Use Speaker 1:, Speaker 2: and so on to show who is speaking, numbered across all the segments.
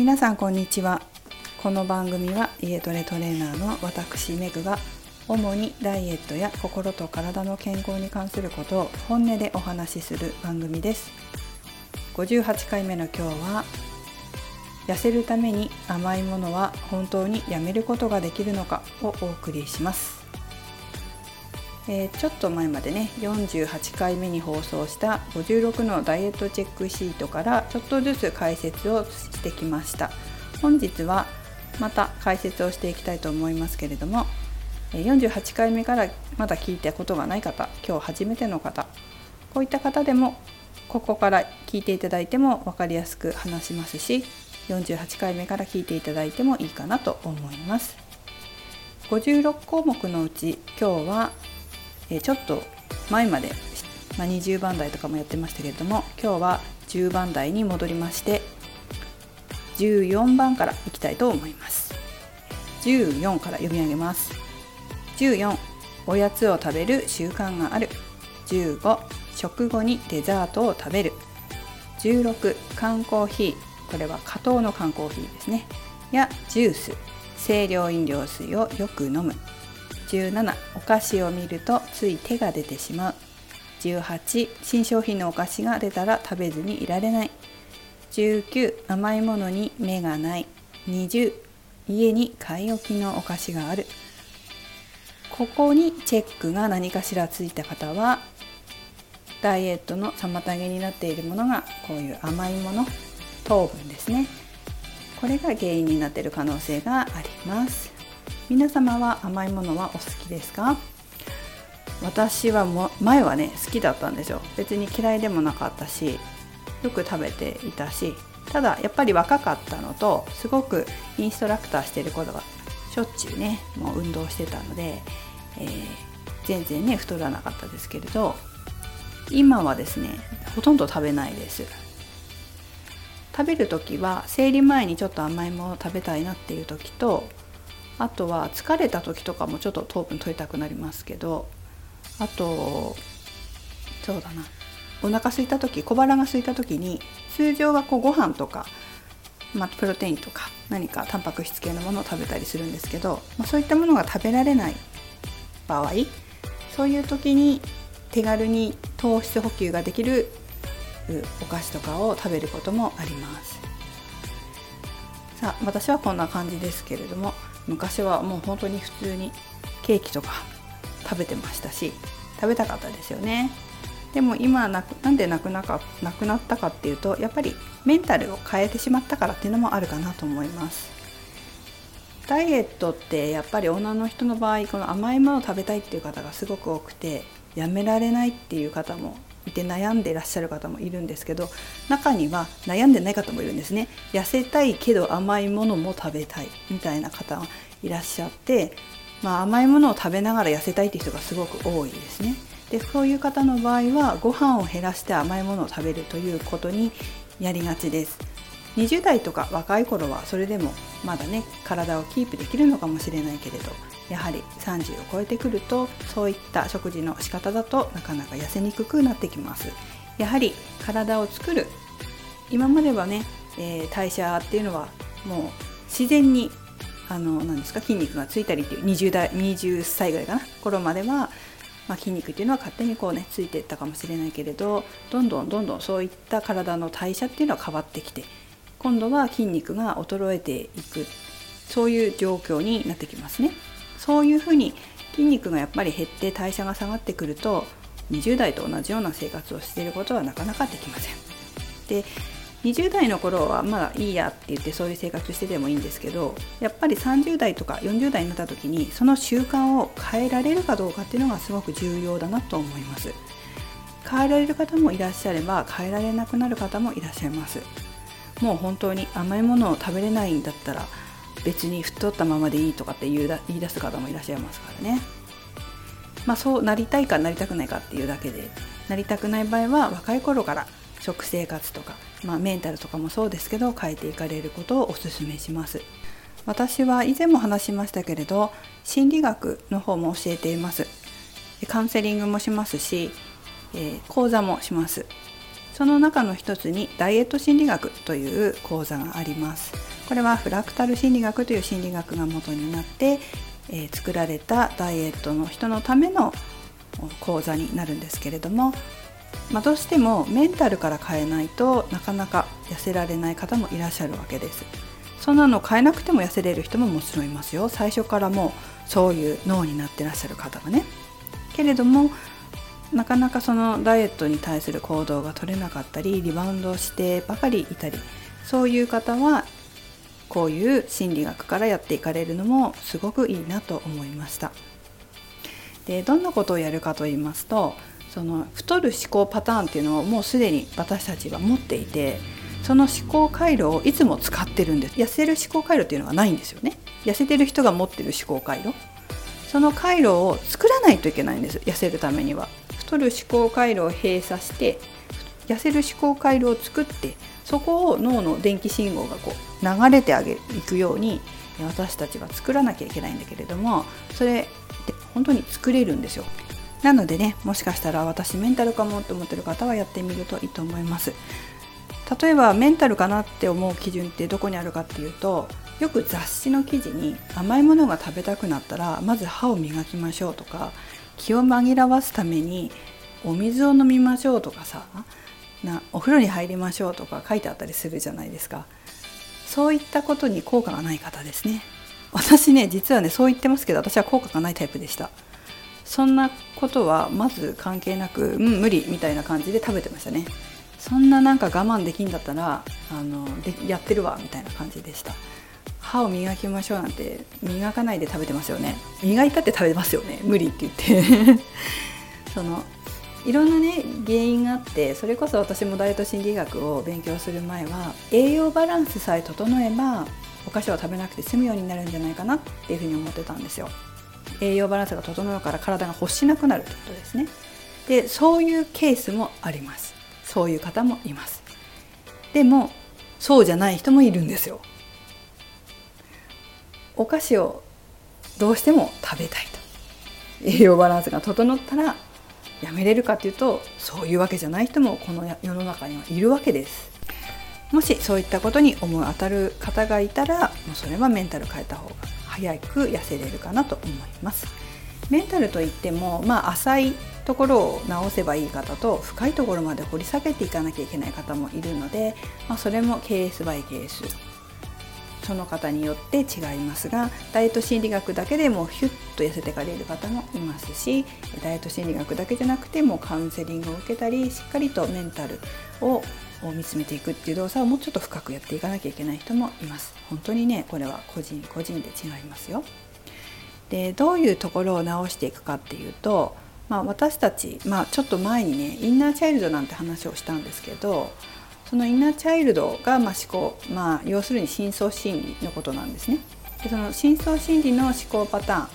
Speaker 1: 皆さんこんにちは。この番組は家トレトレーナーの私メグが主にダイエットや心と体の健康に関することを本音でお話しする番組です。58回目の今日は痩せるために甘いものは本当にやめることができるのかをお送りします。えー、ちょっと前までね48回目に放送した56のダイエットチェックシートからちょっとずつ解説をしてきました。本日はまた解説をしていきたいと思いますけれども48回目からまだ聞いたことがない方今日初めての方こういった方でもここから聞いていただいても分かりやすく話しますし48回目から聞いていただいてもいいかなと思います。56項目のうち今日はえちょっと前まで、まあ、20番台とかもやってましたけれども今日は10番台に戻りまして14番からいきたいと思います。14から読み上げます。14おやつを食べる習慣がある。15食後にデザートを食べる。16缶コーヒー。これは加糖の缶コーヒーですね。やジュース。清涼飲料水をよく飲む。17お菓子を見るとつい手が出てしまう。18新商品のお菓子が出たら食べずにいられない。19甘いものに目がない。20家に買い置きのお菓子がある。ここにチェックが何かしらついた方はダイエットの妨げになっているものがこういう甘いもの糖分ですね。これが原因になっている可能性があります。皆様は甘いものはお好きですか？私はも前はね好きだったんですよ。別に嫌いでもなかったしよく食べていたしただやっぱり若かったのとすごくインストラクターしてることがしょっちゅうねもう運動してたので、えー、全然ね太らなかったですけれど今はですねほとんど食べないです。食べる時は生理前にちょっと甘いものを食べたいなっていう時とあとは疲れた時とかもちょっと糖分取りたくなりますけどあとそうだな。お腹空いた時小腹が空いた時に通常はこうご飯とか、まあ、プロテインとか何かタンパク質系のものを食べたりするんですけど、まあ、そういったものが食べられない場合そういう時に手軽に糖質補給ができるお菓子とかを食べることもあります。さあ私はこんな感じですけれども昔はもう本当に普通にケーキとか食べてましたし食べたかったですよね。でも今ななんでなくなかなくなったかっていうとやっぱりメンタルを変えてしまったからっていうのもあるかなと思います。ダイエットってやっぱり女の人の場合この甘いものを食べたいっていう方がすごく多くてやめられないっていう方もいて悩んでいらっしゃる方もいるんですけど中には悩んでない方もいるんですね。痩せたいけど甘いものも食べたいみたいな方がいらっしゃって、まあ、甘いものを食べながら痩せたいって人がすごく多いですね。でそういう方の場合はご飯を減らして甘いものを食べるということにやりがちです。20代とか若い頃はそれでもまだね体をキープできるのかもしれないけれどやはり30を超えてくるとそういった食事の仕方だとなかなか痩せにくくなってきます。やはり体を作る今まではね、えー、代謝っていうのはもう自然にあの何ですか筋肉がついたりっていう20代20歳ぐらいかな頃までは、まあ、筋肉っていうのは勝手にこうねついていったかもしれないけれどどんどんどんどんそういった体の代謝っていうのは変わってきて今度は筋肉が衰えていくそういう状況になってきますね。そういうふうに筋肉がやっぱり減って代謝が下がってくると20代と同じような生活をしていることはなかなかできません。で20代の頃はまあいいやって言ってそういう生活しててもいいんですけどやっぱり30代とか40代になった時にその習慣を変えられるかどうかっていうのがすごく重要だなと思います変えられる方もいらっしゃれば変えられなくなる方もいらっしゃいますもう本当に甘いものを食べれないんだったら別に太ったままでいいとかって言い出す方もいらっしゃいますからね。まあ、そうなりたいかなりたくないかっていうだけでなりたくない場合は若い頃から食生活とか、まあ、メンタルとかもそうですけど変えていかれることをおすすめします。私は以前も話しましたけれど心理学の方も教えていますカウンセリングもしますし、えー、講座もしますその中の一つにダイエット心理学という講座があります。これはフラクタル心理学という心理学が元になって、えー、作られたダイエットの人のための講座になるんですけれども、まあ、どうしてもメンタルから変えないとなかなか痩せられない方もいらっしゃるわけです。そんなの変えなくても痩せれる人ももちろんいますよ。最初からもうそういう脳になってらっしゃる方がね。けれどもなかなかそのダイエットに対する行動が取れなかったりリバウンドしてばかりいたりそういう方はこういう心理学からやっていかれるのもすごくいいなと思いました。でどんなことをやるかと言いますとその太る思考パターンっていうのをもうすでに私たちは持っていてその思考回路をいつも使ってるんです。痩せる思考回路っていうのはないんですよね。痩せてる人が持ってる思考回路。その回路を作らないといけないんです痩せるためには。太る思考回路を閉鎖して痩せる思考回路を作ってそこを脳の電気信号がこう流れてあげいくように私たちは作らなきゃいけないんだけれどもそれって本当に作れるんですよ。なのでねもしかしたら私メンタルかもって思ってる方はやってみるといいと思います。例えばメンタルかなって思う基準ってどこにあるかっていうとよく雑誌の記事に甘いものが食べたくなったらまず歯を磨きましょうとか気を紛らわすためにお水を飲みましょうとかさなお風呂に入りましょうとか書いてあったりするじゃないですか。そういったことに効果がない方ですね。私ね実はねそう言ってますけど私は効果がないタイプでした。そんなことはまず関係なくうん無理みたいな感じで食べてましたね。そんななんか我慢できんだったらあのでやってるわみたいな感じでした。歯を磨きましょうなんて磨かないで食べてますよね。磨いたって食べますよね。無理って言って。そのいろんなね原因があってそれこそ私もダイエット心理学を勉強する前は栄養バランスさえ整えばお菓子を食べなくて済むようになるんじゃないかなっていうふうに思ってたんですよ。栄養バランスが整うから体が欲しなくなるってことですね。でそういうケースもあります。そういう方もいます。でもそうじゃない人もいるんですよ。お菓子をどうしても食べたいと。栄養バランスが整ったらやめれるかというとそういうわけじゃない人もこの世の中にはいるわけです。もしそういったことに思い当たる方がいたらもうそれはメンタル変えた方が早く痩せれるかなと思います。メンタルといってもまあ浅いところを直せばいい方と深いところまで掘り下げていかなきゃいけない方もいるので、まあ、それもケースバイケースその方によって違いますがダイエット心理学だけでもヒュッと痩せていかれる方もいますしダイエット心理学だけじゃなくてもカウンセリングを受けたりしっかりとメンタルを見つめていくっていう動作をもうちょっと深くやっていかなきゃいけない人もいます。本当にねこれは個人個人で違いますよ。でどういうところを直していくかっていうと、まあ、私たち、まあ、ちょっと前にねインナーチャイルドなんて話をしたんですけどそのインナーチャイルドがま思考、まあ、要するに深層心理のことなんですね。でその深層心理の思考パターン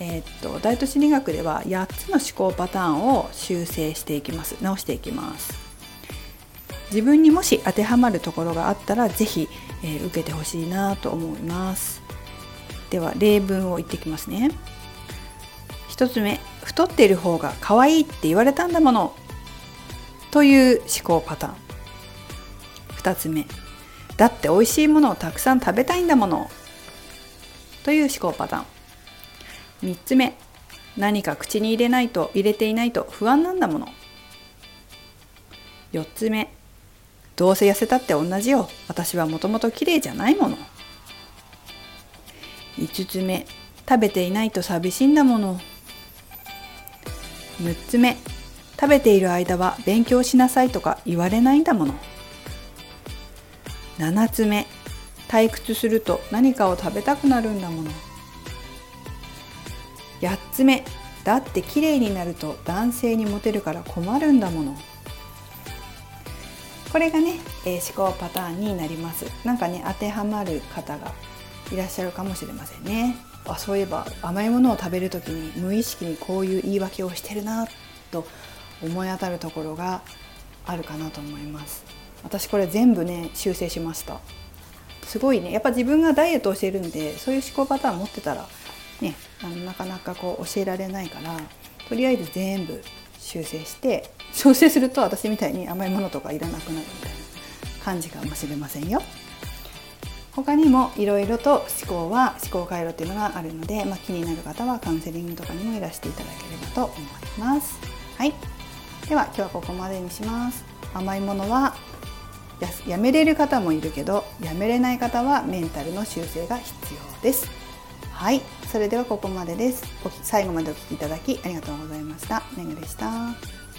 Speaker 1: えー、っとダイエット心理学では8つの思考パターンを修正していきます。直していきます。自分にもし当てはまるところがあったら是非、えー、受けてほしいなと思います。では例文を言ってきますね。1つ目太っている方が可愛いって言われたんだもの。という思考パターン。2つ目。だって美味しいものをたくさん食べたいんだもの。という思考パターン。3つ目。何か口に入れないと入れていないと不安なんだもの。4つ目。どうせ痩せたって同じよ。私はもともと綺麗じゃないもの。5つ目。食べていないと寂しいんだもの。6つ目。食べている間は勉強しなさいとか言われないんだもの。7つ目。退屈すると何かを食べたくなるんだもの。8つ目。だって綺麗になると男性にモテるから困るんだもの。これがね、えー、思考パターンになります。なんかね当てはまる方がいらっしゃるかもしれませんね。あそういえば甘いものを食べる時に無意識にこういう言い訳をしてるなと思い当たるところがあるかなと思います。私これ全部ね修正しましたすごいねやっぱ自分がダイエットをしてるんでそういう思考パターン持ってたらねあのなかなかこう教えられないからとりあえず全部修正して修正すると私みたいに甘いものとかいらなくなるみたいな感じかもしれませんよ。他にもいろいろと思考は思考回路っていうのがあるので、まあ、気になる方はカウンセリングとかにもいらしていただければと思います。はい、では今日はここまでにします。甘いものはやめれる方もいるけどやめれない方はメンタルの修正が必要です。はい、それではここまでです。最後までお聴きいただきありがとうございました。めぐでした。